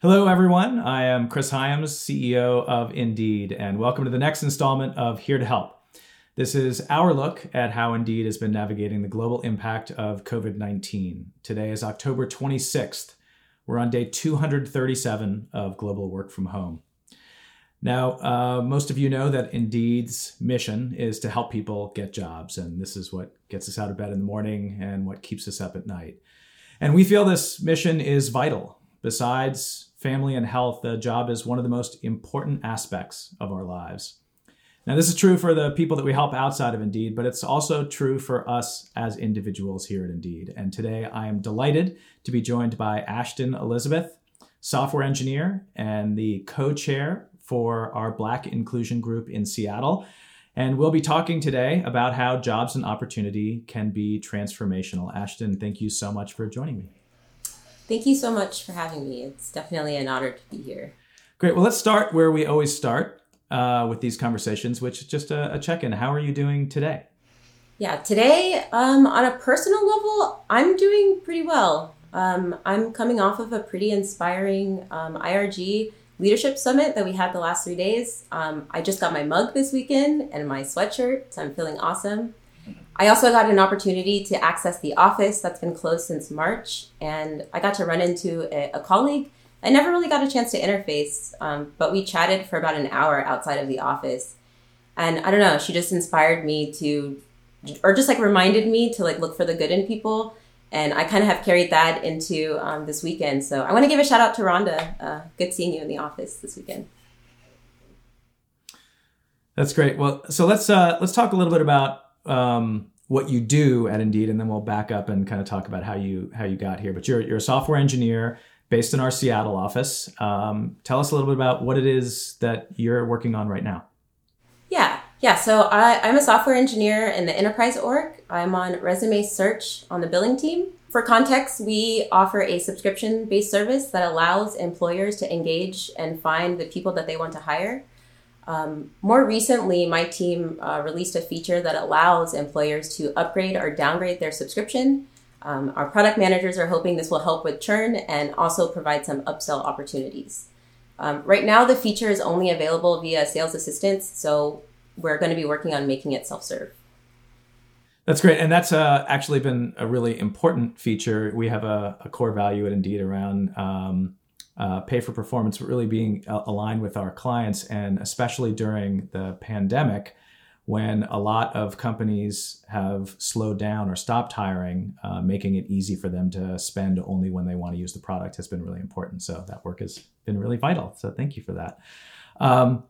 Hello, everyone. I am Chris Hyams, CEO of Indeed, and welcome to the next installment of Here to Help. This is our look at how Indeed has been navigating the global impact of COVID 19. Today is October 26th. We're on day 237 of global work from home. Now, uh, most of you know that Indeed's mission is to help people get jobs, and this is what gets us out of bed in the morning and what keeps us up at night. And we feel this mission is vital. Besides family and health, the job is one of the most important aspects of our lives. Now, this is true for the people that we help outside of Indeed, but it's also true for us as individuals here at Indeed. And today I am delighted to be joined by Ashton Elizabeth, software engineer and the co chair for our Black Inclusion Group in Seattle. And we'll be talking today about how jobs and opportunity can be transformational. Ashton, thank you so much for joining me. Thank you so much for having me. It's definitely an honor to be here. Great. Well, let's start where we always start uh, with these conversations, which is just a, a check in. How are you doing today? Yeah, today, um, on a personal level, I'm doing pretty well. Um, I'm coming off of a pretty inspiring um, IRG leadership summit that we had the last three days. Um, I just got my mug this weekend and my sweatshirt, so I'm feeling awesome. I also got an opportunity to access the office that's been closed since March, and I got to run into a, a colleague I never really got a chance to interface, um, but we chatted for about an hour outside of the office. And I don't know, she just inspired me to, or just like reminded me to like look for the good in people. And I kind of have carried that into um, this weekend. So I want to give a shout out to Rhonda. Uh, good seeing you in the office this weekend. That's great. Well, so let's uh, let's talk a little bit about um, what you do at Indeed, and then we'll back up and kind of talk about how you how you got here. But you're you're a software engineer based in our Seattle office. Um, tell us a little bit about what it is that you're working on right now. Yeah, yeah. So I, I'm a software engineer in the enterprise org. I'm on resume search on the billing team. For context, we offer a subscription based service that allows employers to engage and find the people that they want to hire. Um, more recently, my team uh, released a feature that allows employers to upgrade or downgrade their subscription um, our product managers are hoping this will help with churn and also provide some upsell opportunities. Um, right now, the feature is only available via sales assistance, so we're going to be working on making it self serve. That's great. And that's uh, actually been a really important feature. We have a, a core value at Indeed around um, uh, pay for performance really being uh, aligned with our clients, and especially during the pandemic when a lot of companies have slowed down or stopped hiring, uh, making it easy for them to spend only when they want to use the product has been really important. So that work has been really vital. So thank you for that. Um,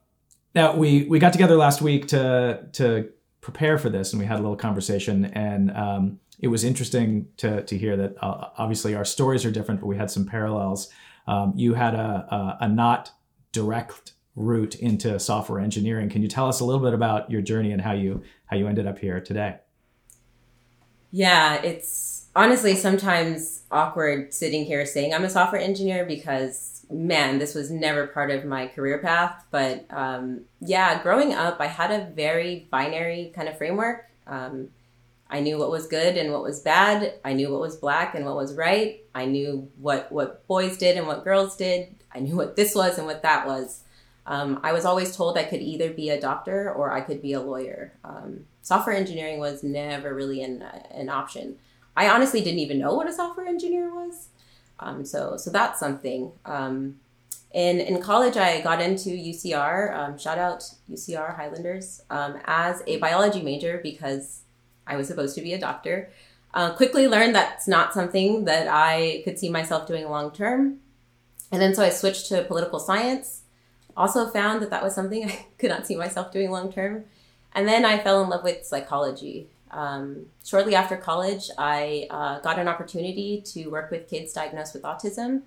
now we we got together last week to to prepare for this, and we had a little conversation, and um, it was interesting to to hear that uh, obviously our stories are different, but we had some parallels. Um, you had a, a, a not direct route into software engineering. Can you tell us a little bit about your journey and how you how you ended up here today? Yeah, it's honestly sometimes awkward sitting here saying I'm a software engineer because man, this was never part of my career path. But um, yeah, growing up, I had a very binary kind of framework. Um, I knew what was good and what was bad. I knew what was black and what was right. I knew what what boys did and what girls did. I knew what this was and what that was. Um, I was always told I could either be a doctor or I could be a lawyer. Um, software engineering was never really an, an option. I honestly didn't even know what a software engineer was. Um, so, so that's something. Um, in, in college, I got into UCR, um, shout out UCR Highlanders, um, as a biology major because I was supposed to be a doctor. Uh, quickly learned that's not something that I could see myself doing long term. And then so I switched to political science also found that that was something I could not see myself doing long term. And then I fell in love with psychology. Um, shortly after college, I uh, got an opportunity to work with kids diagnosed with autism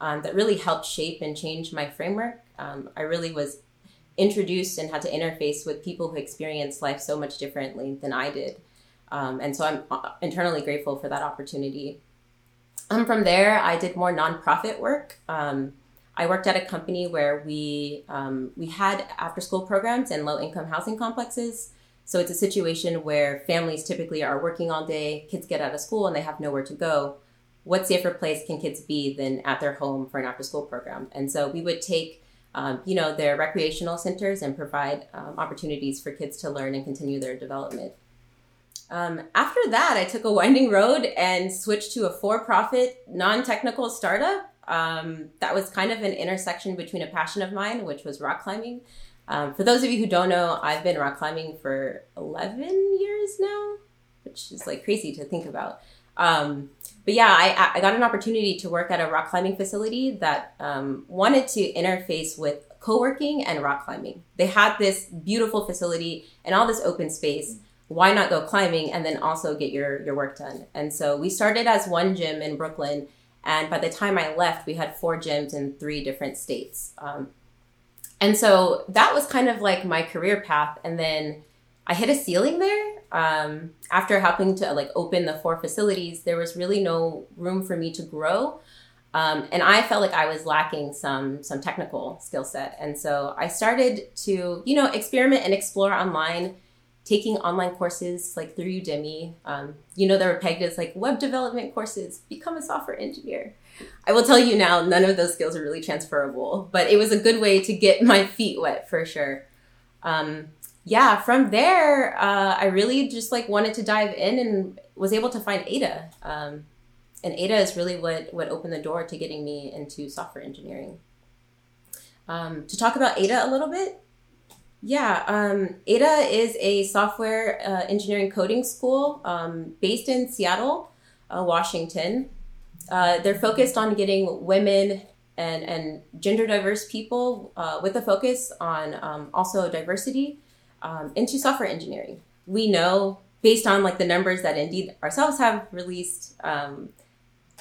um, that really helped shape and change my framework. Um, I really was introduced and had to interface with people who experienced life so much differently than I did. Um, and so I'm uh, internally grateful for that opportunity. Um, from there, I did more nonprofit work. Um, I worked at a company where we um, we had after school programs in low income housing complexes. So it's a situation where families typically are working all day, kids get out of school and they have nowhere to go. what safer place can kids be than at their home for an after school program? And so we would take, um, you know, their recreational centers and provide um, opportunities for kids to learn and continue their development. Um, after that, I took a winding road and switched to a for profit, non technical startup. Um, that was kind of an intersection between a passion of mine, which was rock climbing. Um, for those of you who don't know, I've been rock climbing for 11 years now, which is like crazy to think about. Um, but yeah, I, I got an opportunity to work at a rock climbing facility that um, wanted to interface with co-working and rock climbing. They had this beautiful facility and all this open space. Why not go climbing and then also get your your work done? And so we started as one gym in Brooklyn, and by the time I left, we had four gyms in three different states. Um, and so that was kind of like my career path. And then I hit a ceiling there. Um, after helping to like open the four facilities, there was really no room for me to grow. Um, and I felt like I was lacking some some technical skill set, and so I started to you know experiment and explore online, taking online courses like through Udemy. Um, you know, they were pegged as like web development courses, become a software engineer. I will tell you now, none of those skills are really transferable, but it was a good way to get my feet wet for sure. Um, yeah, from there, uh, I really just like wanted to dive in and was able to find Ada. Um, and Ada is really what what opened the door to getting me into software engineering. Um, to talk about Ada a little bit, yeah, um, Ada is a software uh, engineering coding school um, based in Seattle, uh, Washington. Uh, they're focused on getting women and, and gender diverse people uh, with a focus on um, also diversity um, into software engineering. We know based on like the numbers that Indeed ourselves have released, um,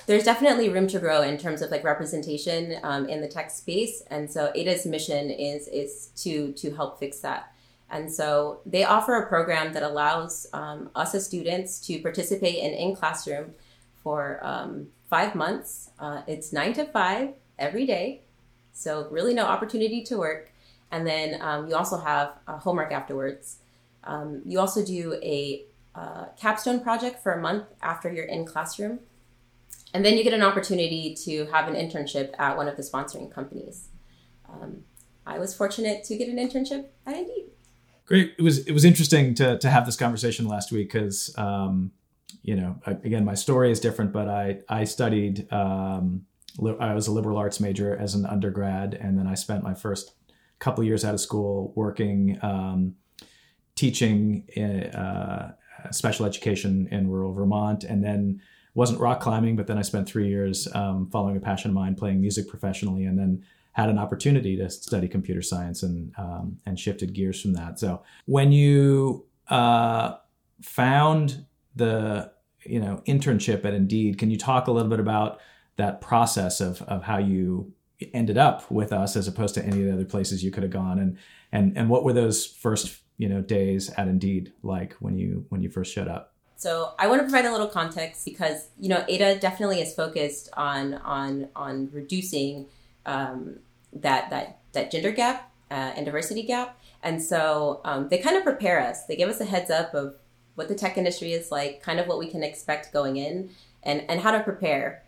there's definitely room to grow in terms of like representation um, in the tech space. And so Ada's mission is is to to help fix that. And so they offer a program that allows um, us as students to participate in in classroom for um, five months. Uh, it's nine to five every day, so really no opportunity to work. And then um, you also have uh, homework afterwards. Um, you also do a uh, capstone project for a month after you're in classroom. And then you get an opportunity to have an internship at one of the sponsoring companies. Um, I was fortunate to get an internship at Indeed. Great. It was it was interesting to to have this conversation last week because um, you know again my story is different, but I I studied um, I was a liberal arts major as an undergrad, and then I spent my first couple years out of school working um, teaching in, uh, special education in rural Vermont, and then wasn't rock climbing, but then I spent three years um, following a passion of mine, playing music professionally, and then had an opportunity to study computer science and um, and shifted gears from that. So when you uh, found the you know internship at Indeed, can you talk a little bit about that process of of how you ended up with us as opposed to any of the other places you could have gone and and and what were those first you know days at indeed like when you when you first showed up so i want to provide a little context because you know ada definitely is focused on on on reducing um, that that that gender gap uh, and diversity gap. And so um, they kind of prepare us. They give us a heads up of what the tech industry is like kind of what we can expect going in and and how to prepare.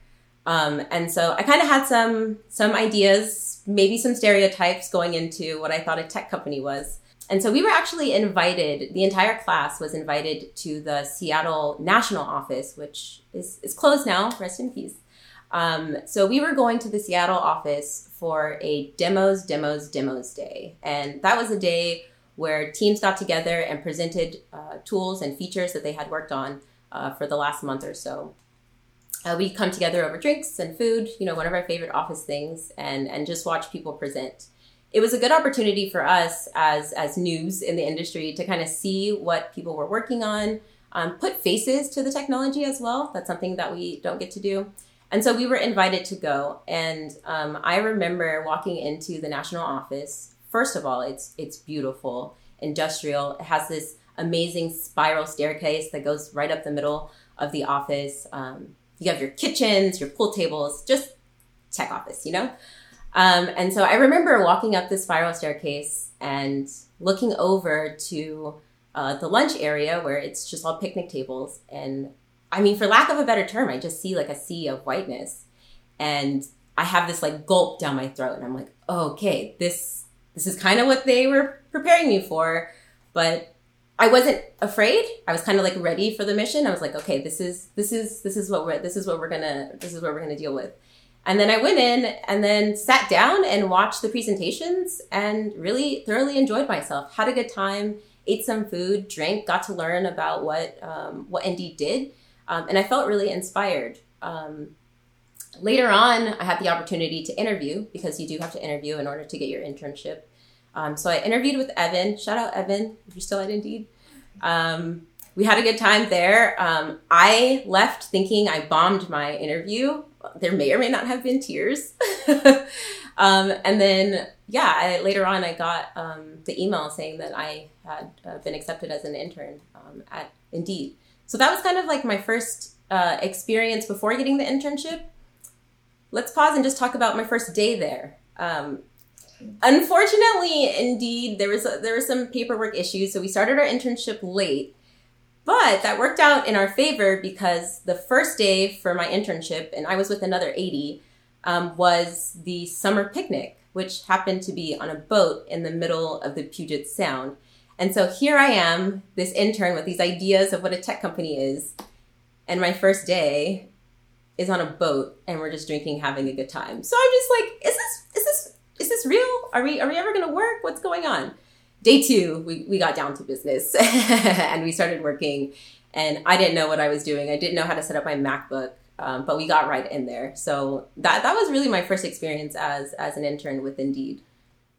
Um, and so I kind of had some some ideas, maybe some stereotypes going into what I thought a tech company was. And so we were actually invited, the entire class was invited to the Seattle national office, which is, is closed now, rest in peace. Um, so we were going to the Seattle office for a demos, demos, demos day. And that was a day where teams got together and presented uh, tools and features that they had worked on uh, for the last month or so uh, we come together over drinks and food, you know, one of our favorite office things, and and just watch people present. It was a good opportunity for us as as news in the industry to kind of see what people were working on, um, put faces to the technology as well. That's something that we don't get to do. And so we were invited to go. And um, I remember walking into the national office. First of all, it's it's beautiful, industrial. It has this amazing spiral staircase that goes right up the middle of the office. Um, you have your kitchens, your pool tables, just tech office, you know? Um, and so I remember walking up this spiral staircase and looking over to uh, the lunch area where it's just all picnic tables. And I mean, for lack of a better term, I just see like a sea of whiteness. And I have this like gulp down my throat. And I'm like, okay, this, this is kind of what they were preparing me for. But I wasn't afraid. I was kind of like ready for the mission. I was like, okay, this is, this is, this is what we're, this is what we're gonna, this is what we're gonna deal with. And then I went in and then sat down and watched the presentations and really thoroughly enjoyed myself. Had a good time, ate some food, drank, got to learn about what um, what Indeed did, um, and I felt really inspired. Um, later on, I had the opportunity to interview because you do have to interview in order to get your internship. Um, so I interviewed with Evan. Shout out Evan if you're still at Indeed. Um, we had a good time there. Um, I left thinking I bombed my interview there may or may not have been tears. um, and then, yeah, I, later on, I got um, the email saying that I had uh, been accepted as an intern um, at Indeed. So that was kind of like my first uh, experience before getting the internship. Let's pause and just talk about my first day there. Um, unfortunately, Indeed, there was a, there were some paperwork issues, so we started our internship late but that worked out in our favor because the first day for my internship, and I was with another Adie, um, was the summer picnic, which happened to be on a boat in the middle of the Puget Sound. And so here I am, this intern with these ideas of what a tech company is. And my first day is on a boat and we're just drinking, having a good time. So I'm just like, is this, is this, is this real? Are we, are we ever going to work? What's going on? Day two, we, we got down to business and we started working. And I didn't know what I was doing. I didn't know how to set up my MacBook, um, but we got right in there. So that that was really my first experience as as an intern with Indeed.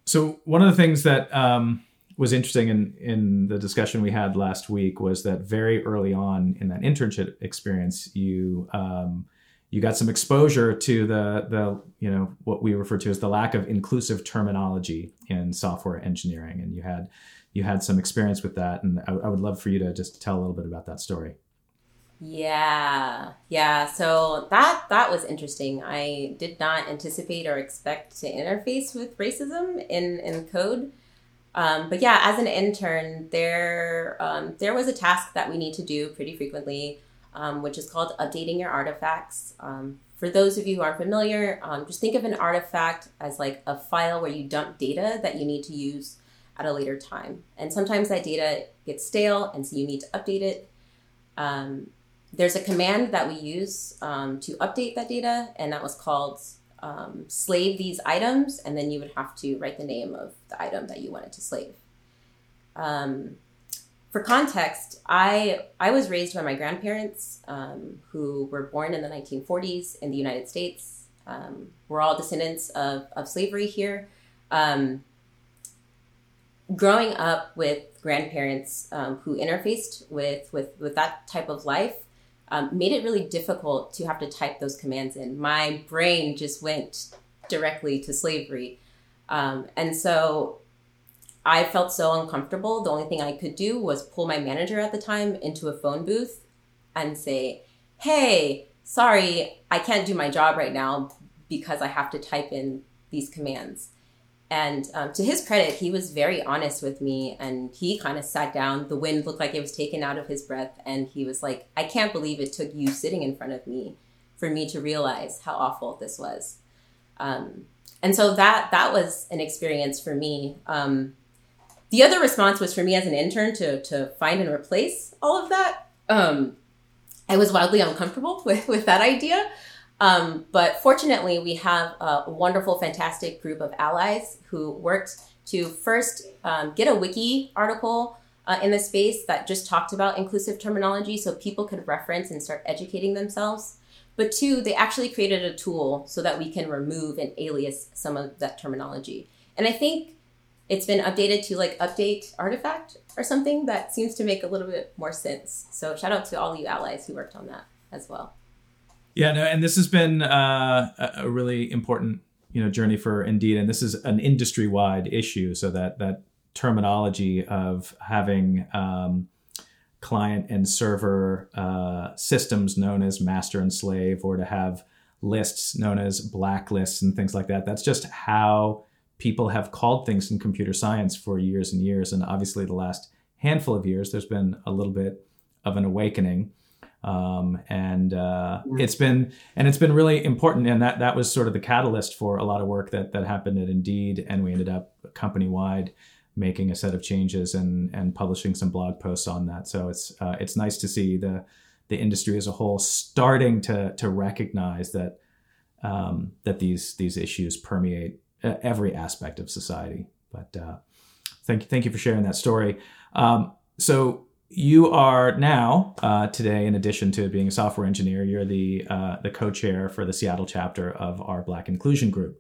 So one of the things that um, was interesting in in the discussion we had last week was that very early on in that internship experience, you um, you got some exposure to the the you know what we refer to as the lack of inclusive terminology in software engineering. And you had you had some experience with that. And I, I, would love for you to just tell a little bit about that story. Yeah. Yeah. So that that was interesting. I did not anticipate or expect to interface with racism in in code. Um, but yeah as an intern there um, there was a task that we need to do pretty frequently um, which is called Updating Your Artifacts. Um, for those of you who aren't familiar, um, just think of an artifact as like a file where you dump data that you need to use at a later time. And sometimes that data gets stale, and so you need to update it. Um, there's a command that we use um, to update that data, and that was called um, slave these items, and then you would have to write the name of the item that you wanted to slave. Um, for context, I I was raised by my grandparents, um, who were born in the 1940s in the United States. Um, we're all descendants of, of slavery here. Um, growing up with grandparents um, who interfaced with, with, with that type of life um, made it really difficult to have to type those commands in. My brain just went directly to slavery. Um, and so I felt so uncomfortable. The only thing I could do was pull my manager at the time into a phone booth and say, Hey, sorry, I can't do my job right now because I have to type in these commands. And um, to his credit, he was very honest with me and he kind of sat down. The wind looked like it was taken out of his breath. And he was like, I can't believe it took you sitting in front of me for me to realize how awful this was. Um, and so that that was an experience for me. Um, the other response was for me as an intern to to find and replace all of that. Um, I was wildly uncomfortable with with that idea. Um, but fortunately, we have a wonderful, fantastic group of allies who worked to first um, get a wiki article uh, in the space that just talked about inclusive terminology so people could reference and start educating themselves. But two, they actually created a tool so that we can remove and alias some of that terminology. And I think it's been updated to like update artifact or something that seems to make a little bit more sense. So shout out to all you allies who worked on that as well. Yeah, no, and this has been uh, a really important you know journey for Indeed, and this is an industry wide issue. So that that terminology of having um, client and server uh, systems known as master and slave, or to have lists known as blacklists and things like that. That's just how people have called things in computer science for years and years. And obviously, the last handful of years, there's been a little bit of an awakening. Um, and uh, it's been and it's been really important, and that that was sort of the catalyst for a lot of work that that happened at Indeed, and we ended up company wide making a set of changes and and publishing some blog posts on that. So it's uh, it's nice to see the the industry as a whole starting to to recognize that um, that these these issues permeate every aspect of society. But uh, thank you thank you for sharing that story. Um, so you are now uh, today, in addition to being a software engineer, you're the uh, the co-chair for the Seattle chapter of our Black Inclusion Group.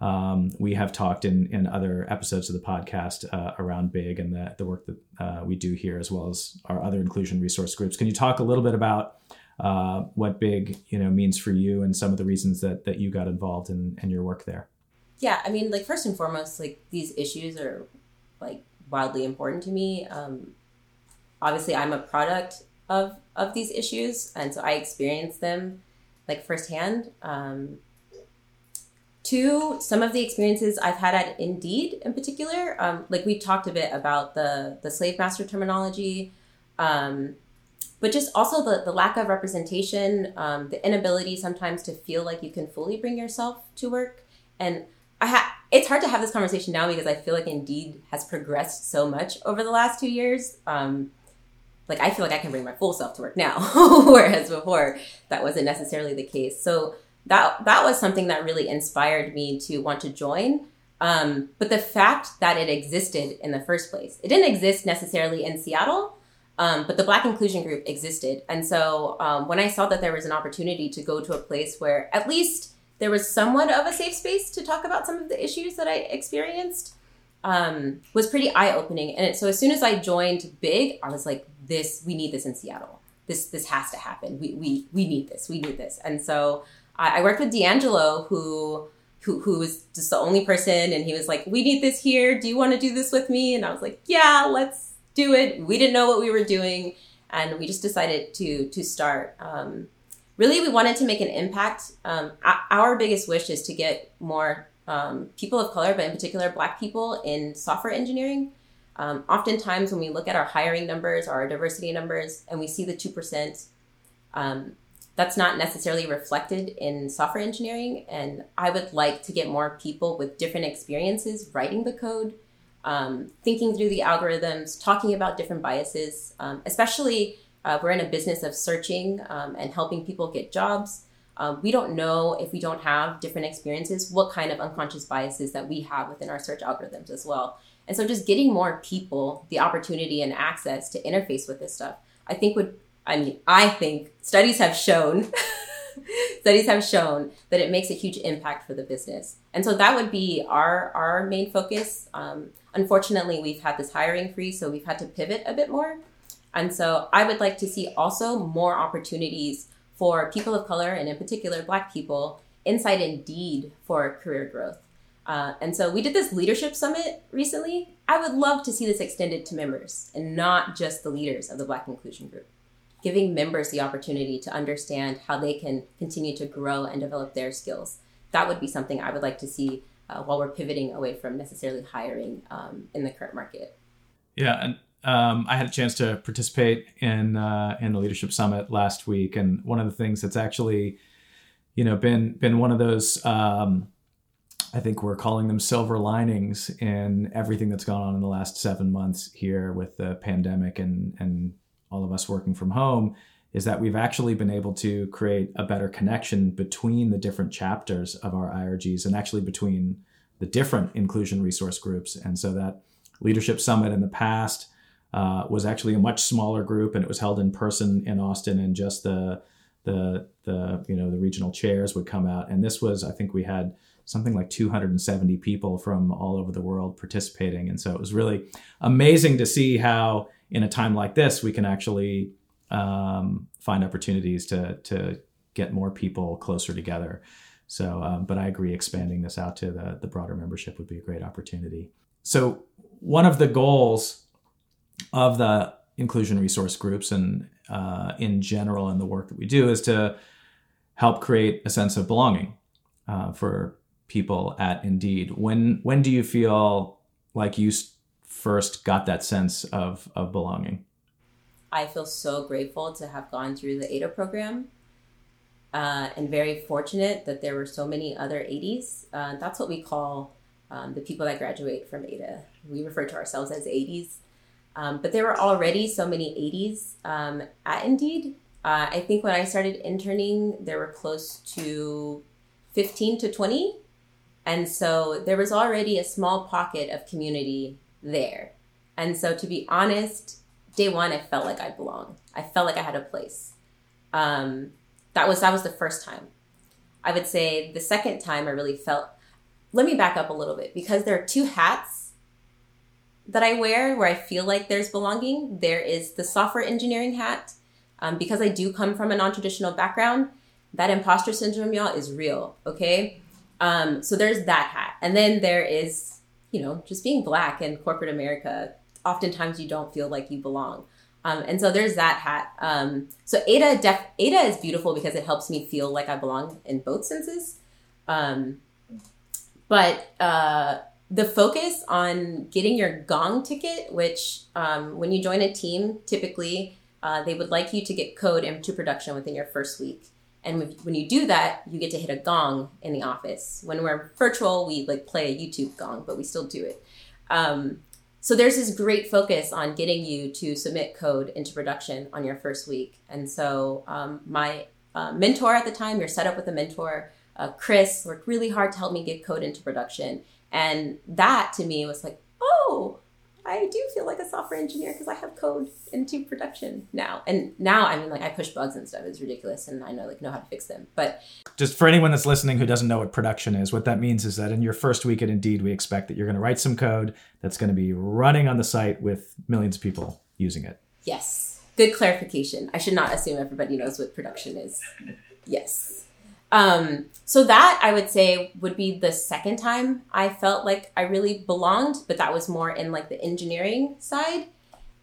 Um, we have talked in, in other episodes of the podcast uh, around Big and the, the work that uh, we do here, as well as our other inclusion resource groups. Can you talk a little bit about uh, what Big you know means for you and some of the reasons that that you got involved in, in your work there? Yeah, I mean, like first and foremost, like these issues are like wildly important to me. Um, obviously, I'm a product of of these issues, and so I experience them like firsthand. Um, Two, some of the experiences I've had at Indeed in particular, um, like we talked a bit about the the slave master terminology, um, but just also the, the lack of representation, um, the inability sometimes to feel like you can fully bring yourself to work. And I ha- it's hard to have this conversation now because I feel like Indeed has progressed so much over the last two years. Um, like I feel like I can bring my full self to work now, whereas before that wasn't necessarily the case. So that that was something that really inspired me to want to join. Um, but the fact that it existed in the first place, it didn't exist necessarily in Seattle, um, but the Black Inclusion Group existed. And so um, when I saw that there was an opportunity to go to a place where at least there was somewhat of a safe space to talk about some of the issues that I experienced, um, was pretty eye opening. And so as soon as I joined Big, I was like, "This, we need this in Seattle. This, this has to happen. We, we, we need this. We need this." And so I, I worked with D'Angelo, who who who was just the only person, and he was like, "We need this here. Do you want to do this with me?" And I was like, "Yeah, let's do it." We didn't know what we were doing, and we just decided to to start. Um, really, we wanted to make an impact. Um, our biggest wish is to get more um, people of color, but in particular, Black people in software engineering. Um, oftentimes, when we look at our hiring numbers or our diversity numbers, and we see the two percent, um, that's not necessarily reflected in software engineering. And I would like to get more people with different experiences writing the code, um, thinking through the algorithms, talking about different biases, um, especially uh, we're in a business of searching um, and helping people get jobs. Um, we don't know if we don't have different experiences, what kind of unconscious biases that we have within our search algorithms as well. And so just getting more people the opportunity and access to interface with this stuff, I think would I mean, I think studies have shown studies have shown that it makes a huge impact for the business. And so that would be our our main focus. Um, unfortunately, we've had this hiring freeze, so we've had to pivot a bit more. And so I would like to see also more opportunities for people of color and in particular Black people inside Indeed for career growth. Uh, and so we did this leadership summit recently. I would love to see this extended to members and not just the leaders of the Black Inclusion Group giving members the opportunity to understand how they can continue to grow and develop their skills. That would be something I would like to see uh, while we're pivoting away from necessarily hiring um, in the current market. Yeah, and um, I had a chance to participate in uh, in the leadership summit last week, and one of the things that's actually, you know, been been one of those. Um, I think we're calling them silver linings in everything that's gone on in the last seven months here with the pandemic and and all of us working from home is that we've actually been able to create a better connection between the different chapters of our IRGs and actually between the different inclusion resource groups. And so that leadership summit in the past uh, was actually a much smaller group and it was held in person in Austin and just the the the you know the regional chairs would come out and this was I think we had something like 270 people from all over the world participating and so it was really amazing to see how in a time like this, we can actually um, find opportunities to to get more people closer together. So, um, but I agree, expanding this out to the the broader membership would be a great opportunity. So, one of the goals of the inclusion resource groups and uh, in general in the work that we do is to help create a sense of belonging uh, for people at Indeed. When when do you feel like you first got that sense of of belonging? I feel so grateful to have gone through the ADA program uh, and very fortunate that there were so many other Adies. Uh, that's what we call um, the people that graduate from ADA. We refer to ourselves as Adies. Um, but there were already so many Adies um, at Indeed. Uh, I think when I started interning, there were close to 15 to 20. And so there was already a small pocket of community there. And so to be honest, day one, I felt like I belonged. I felt like I had a place. Um, that was that was the first time. I would say the second time I really felt. Let me back up a little bit because there are two hats that I wear where I feel like there's belonging. There is the software engineering hat um, because I do come from a non-traditional background. That imposter syndrome, y'all, is real. Okay, um, so there's that hat, and then there is you know just being black in corporate America. Oftentimes you don't feel like you belong. Um, and so there's that hat. Um, so Ada, def- Ada is beautiful because it helps me feel like I belong in both senses. Um, but uh, the focus on getting your gong ticket, which um, when you join a team, typically uh, they would like you to get code into production within your first week. And when you do that, you get to hit a gong in the office. When we're virtual, we like play a YouTube gong, but we still do it. Um, so there's this great focus on getting you to submit code into production on your first week. And so um, my uh, mentor at the time, you're set up with a mentor, uh, Chris, worked really hard to help me get code into production. And that to me was like, oh, I do feel like a software engineer because I have code into production now. And now I mean like I push bugs and stuff. It's ridiculous and I know like know how to fix them. But just for anyone that's listening who doesn't know what production is, what that means is that in your first week at Indeed, we expect that you're going to write some code that's going to be running on the site with millions of people using it. Yes. Good clarification. I should not assume everybody knows what production is. Yes. Um, so that I would say would be the second time I felt like I really belonged, but that was more in like the engineering side.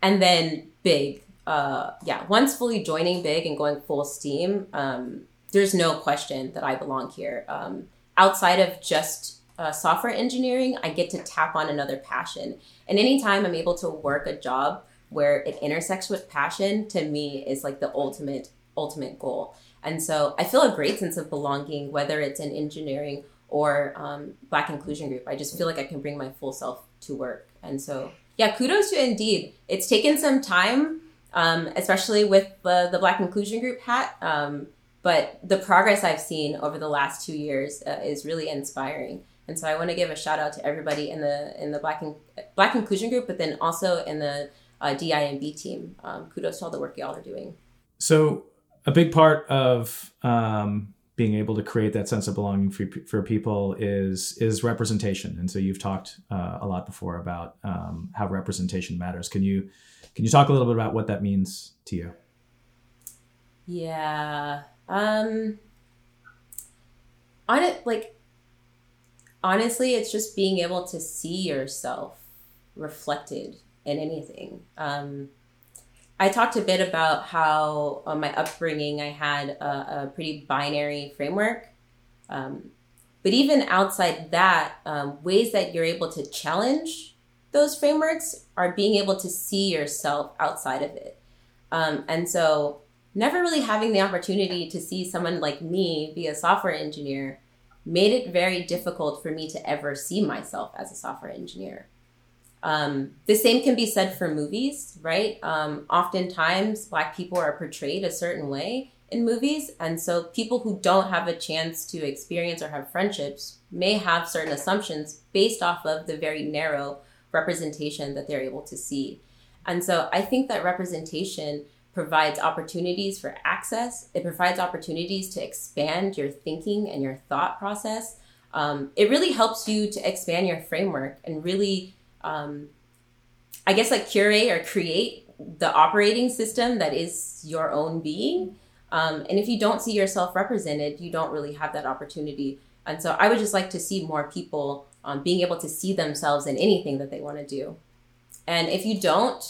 And then big, uh, yeah, once fully joining big and going full steam, um, there's no question that I belong here. Um, outside of just uh, software engineering, I get to tap on another passion. And anytime I'm able to work a job where it intersects with passion, to me is like the ultimate, ultimate goal. And so I feel a great sense of belonging, whether it's in engineering or um, Black Inclusion Group. I just feel like I can bring my full self to work. And so, yeah, kudos to Indeed. It's taken some time, um, especially with the, the Black Inclusion Group hat. Um, but the progress I've seen over the last two years uh, is really inspiring. And so I want to give a shout out to everybody in the in the Black in, Black Inclusion Group, but then also in the uh, DIMB team. Um, kudos to all the work y'all are doing. So a big part of um, being able to create that sense of belonging for, for people is is representation. And so you've talked uh, a lot before about um, how representation matters. Can you can you talk a little bit about what that means to you? Yeah. Um on it like honestly it's just being able to see yourself reflected in anything. Um I talked a bit about how on my upbringing I had a, a pretty binary framework. Um, but even outside that, um, ways that you're able to challenge those frameworks are being able to see yourself outside of it. Um, and so, never really having the opportunity to see someone like me be a software engineer made it very difficult for me to ever see myself as a software engineer. Um, the same can be said for movies, right? Um, oftentimes, Black people are portrayed a certain way in movies. And so, people who don't have a chance to experience or have friendships may have certain assumptions based off of the very narrow representation that they're able to see. And so, I think that representation provides opportunities for access, it provides opportunities to expand your thinking and your thought process. Um, it really helps you to expand your framework and really um, I guess like curate or create the operating system that is your own being. Um, and if you don't see yourself represented, you don't really have that opportunity. And so I would just like to see more people um, being able to see themselves in anything that they want to do. And if you don't,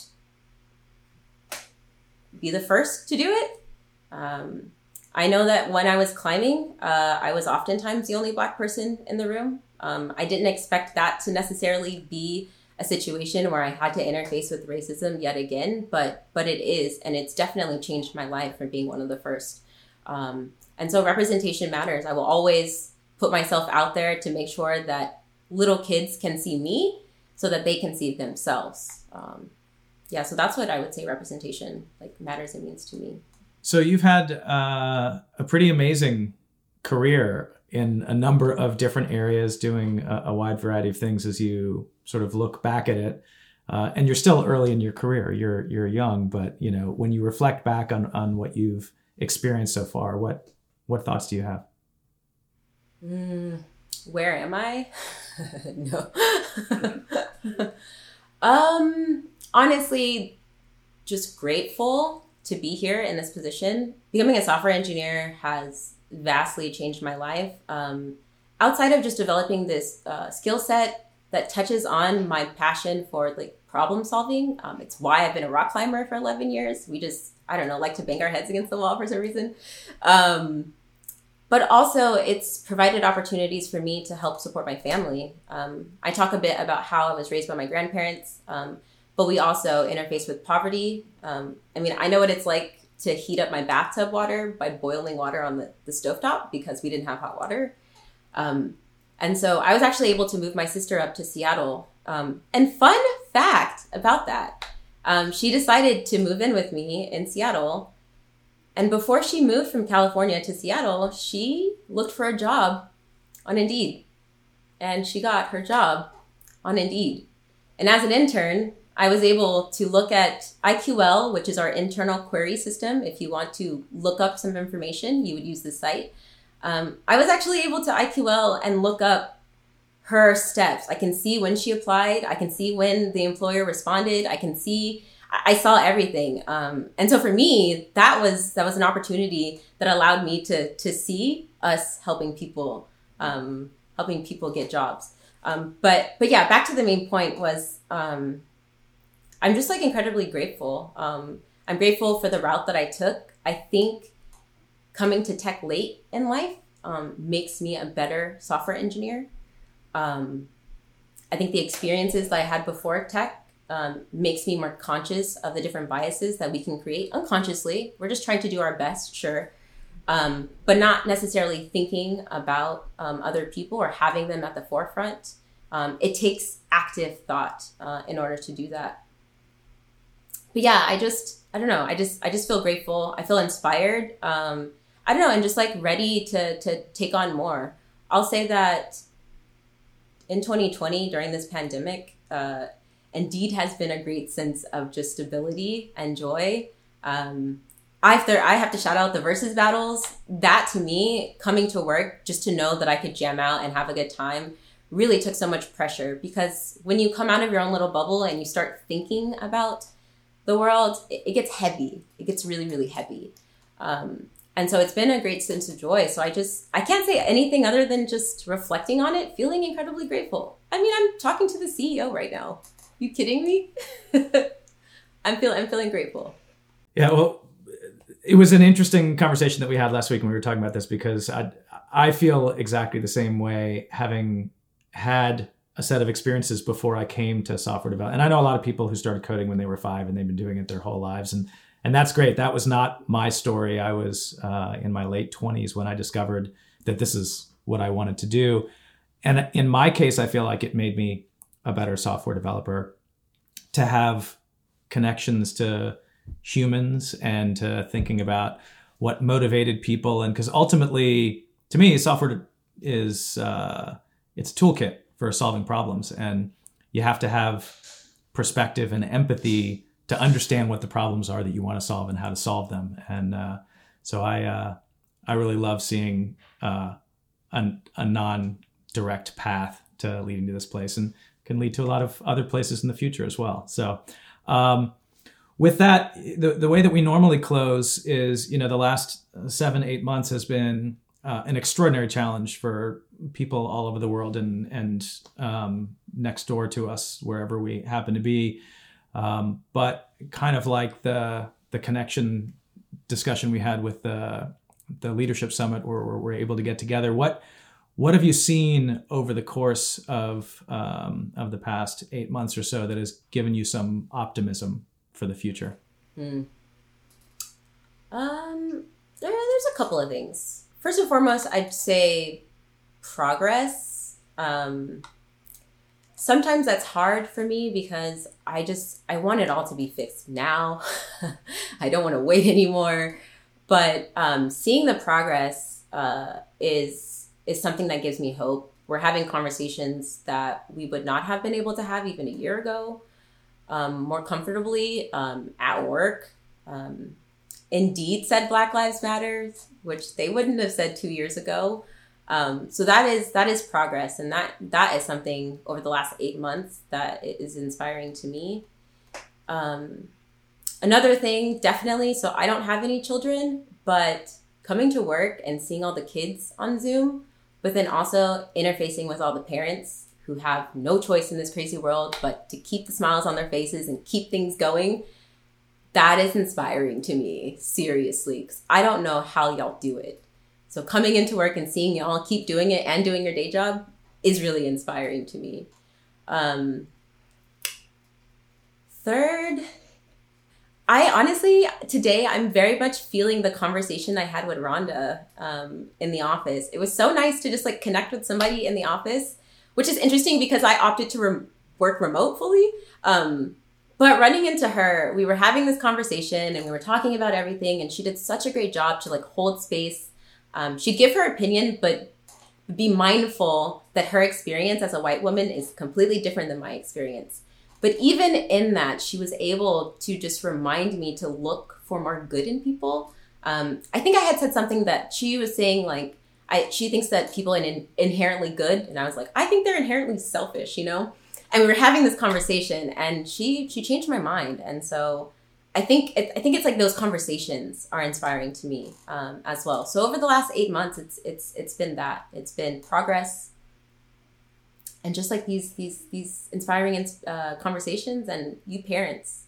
be the first to do it. Um, I know that when I was climbing, uh, I was oftentimes the only black person in the room. Um, I didn't expect that to necessarily be a situation where I had to interface with racism yet again, but but it is, and it's definitely changed my life from being one of the first. Um, and so representation matters. I will always put myself out there to make sure that little kids can see me, so that they can see themselves. Um, yeah, so that's what I would say representation like matters and means to me. So you've had uh, a pretty amazing career in a number of different areas, doing a, a, wide variety of things as you sort of look back at it. Uh, and you're still early in your career. You're you're young, but you know when you reflect back on on what you've experienced so far, what what thoughts do you have? Mm, where am I? no. um, honestly, just grateful to be here in this position. Becoming a software engineer has vastly changed my life. Um, outside of just developing this uh, skill set that touches on my passion for like problem solving, um, it's why I've been a rock climber for 11 years. We just, I don't know, like to bang our heads against the wall for some reason. Um, but also, it's provided opportunities for me to help support my family. Um, I talk a bit about how I was raised by my grandparents, um, but we also interface with poverty. Um, I mean, I know what it's like to heat up my bathtub water by boiling water on the, the stovetop because we didn't have hot water. Um, and so I was actually able to move my sister up to Seattle. Um, and fun fact about that, um, she decided to move in with me in Seattle. And before she moved from California to Seattle, she looked for a job on Indeed. And she got her job on Indeed. And as an intern, I was able to look at IQL, which is our internal query system. If you want to look up some information, you would use the site. Um, I was actually able to IQL and look up her steps. I can see when she applied. I can see when the employer responded. I can see. I saw everything, um, and so for me, that was that was an opportunity that allowed me to to see us helping people, um, helping people get jobs. Um, but but yeah, back to the main point was um, I'm just like incredibly grateful. Um, I'm grateful for the route that I took. I think coming to tech late in life um, makes me a better software engineer. Um, I think the experiences that I had before tech um, makes me more conscious of the different biases that we can create unconsciously. We're just trying to do our best, sure, um, but not necessarily thinking about um, other people or having them at the forefront. Um, it takes active thought uh, in order to do that but yeah, I just I don't know. I just I just feel grateful. I feel inspired. Um, I don't know, and just like ready to to take on more. I'll say that in 2020 during this pandemic, uh, Indeed has been a great sense of just stability and joy. Um, I have, to, I have to shout out the Verzuz battles. That to me, coming to work just to know that I could jam out and have a good time really took so much pressure because when you come out of your own little bubble and you start thinking about the world it, it gets heavy it gets really really heavy um, and so it's been a great sense of joy. So i just i can't say anything other than just reflecting on it feeling incredibly grateful. I mean i'm talking to the ceo right now. You kidding me? I'm feeling i'm feeling grateful. Yeah well it was an interesting conversation that we had last week when we were talking about this because i i feel exactly the same way having had a set of experiences before I came to software development. And I know a lot of people who started coding when they were five and they've been doing it their whole lives. And and that's great. That was not my story. I was uh, in my late 20s when I discovered that this is what I wanted to do. And in my case, I feel like it made me a better software developer to have connections to humans and to thinking about what motivated people. And because ultimately, to me, software is uh, it's a toolkit for solving problems and you have to have perspective and empathy to understand what the problems are that you want to solve and how to solve them and uh, so i uh, i really love seeing uh, a, a non-direct path to leading to this place and can lead to a lot of other places in the future as well so um, with that the, the way that we normally close is you know the last seven eight months has been uh, an extraordinary challenge for people all over the world and and um, next door to us wherever we happen to be. Um, but kind of like the the connection discussion we had with the the leadership summit where we're able to get together. What what have you seen over the course of um, of the past eight months or so that has given you some optimism for the future? Hmm. Um, there, there's a couple of things. First and foremost, I'd say progress. Um, sometimes that's hard for me because I just I want it all to be fixed now. I don't want to wait anymore. But um, seeing the progress uh, is is something that gives me hope. We're having conversations that we would not have been able to have even a year ago, um, more comfortably um, at work. Um, Indeed said Black Lives Matter, which they wouldn't have said two years ago. Um, so that is that is progress, and that that is something over the last eight months that is inspiring to me. Um, another thing, definitely. So I don't have any children, but coming to work and seeing all the kids on Zoom but then also interfacing with all the parents who have no choice in this crazy world but to keep the smiles on their faces and keep things going. That is inspiring to me, seriously, because I don't know how y'all do it. So coming into work and seeing y'all keep doing it and doing your day job is really inspiring to me. Um, third, I honestly today I'm very much feeling the conversation I had with Rhonda um, in the office. It was so nice to just like connect with somebody in the office, which is interesting because I opted to re- work remote fully. Um, but running into her, we were having this conversation and we were talking about everything, and she did such a great job to like hold space. Um, she'd give her opinion, but be mindful that her experience as a white woman is completely different than my experience. But even in that, she was able to just remind me to look for more good in people. Um, I think I had said something that she was saying, like, I, she thinks that people are in, inherently good. And I was like, I think they're inherently selfish, you know? And we were having this conversation and she, she changed my mind. And so I think, it, I think it's like those conversations are inspiring to me um, as well. So over the last eight months, it's, it's, it's been that it's been progress, and just like these these these inspiring uh, conversations and you parents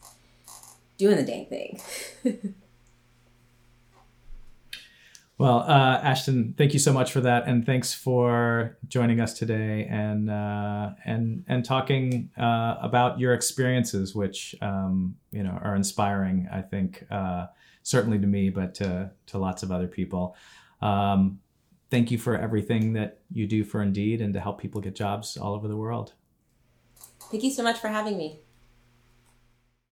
doing the dang thing well uh, ashton thank you so much for that and thanks for joining us today and uh, and and talking uh, about your experiences which um, you know are inspiring i think uh, certainly to me but to, to lots of other people um, thank you for everything that you do for Indeed and to help people get jobs all over the world. Thank you so much for having me.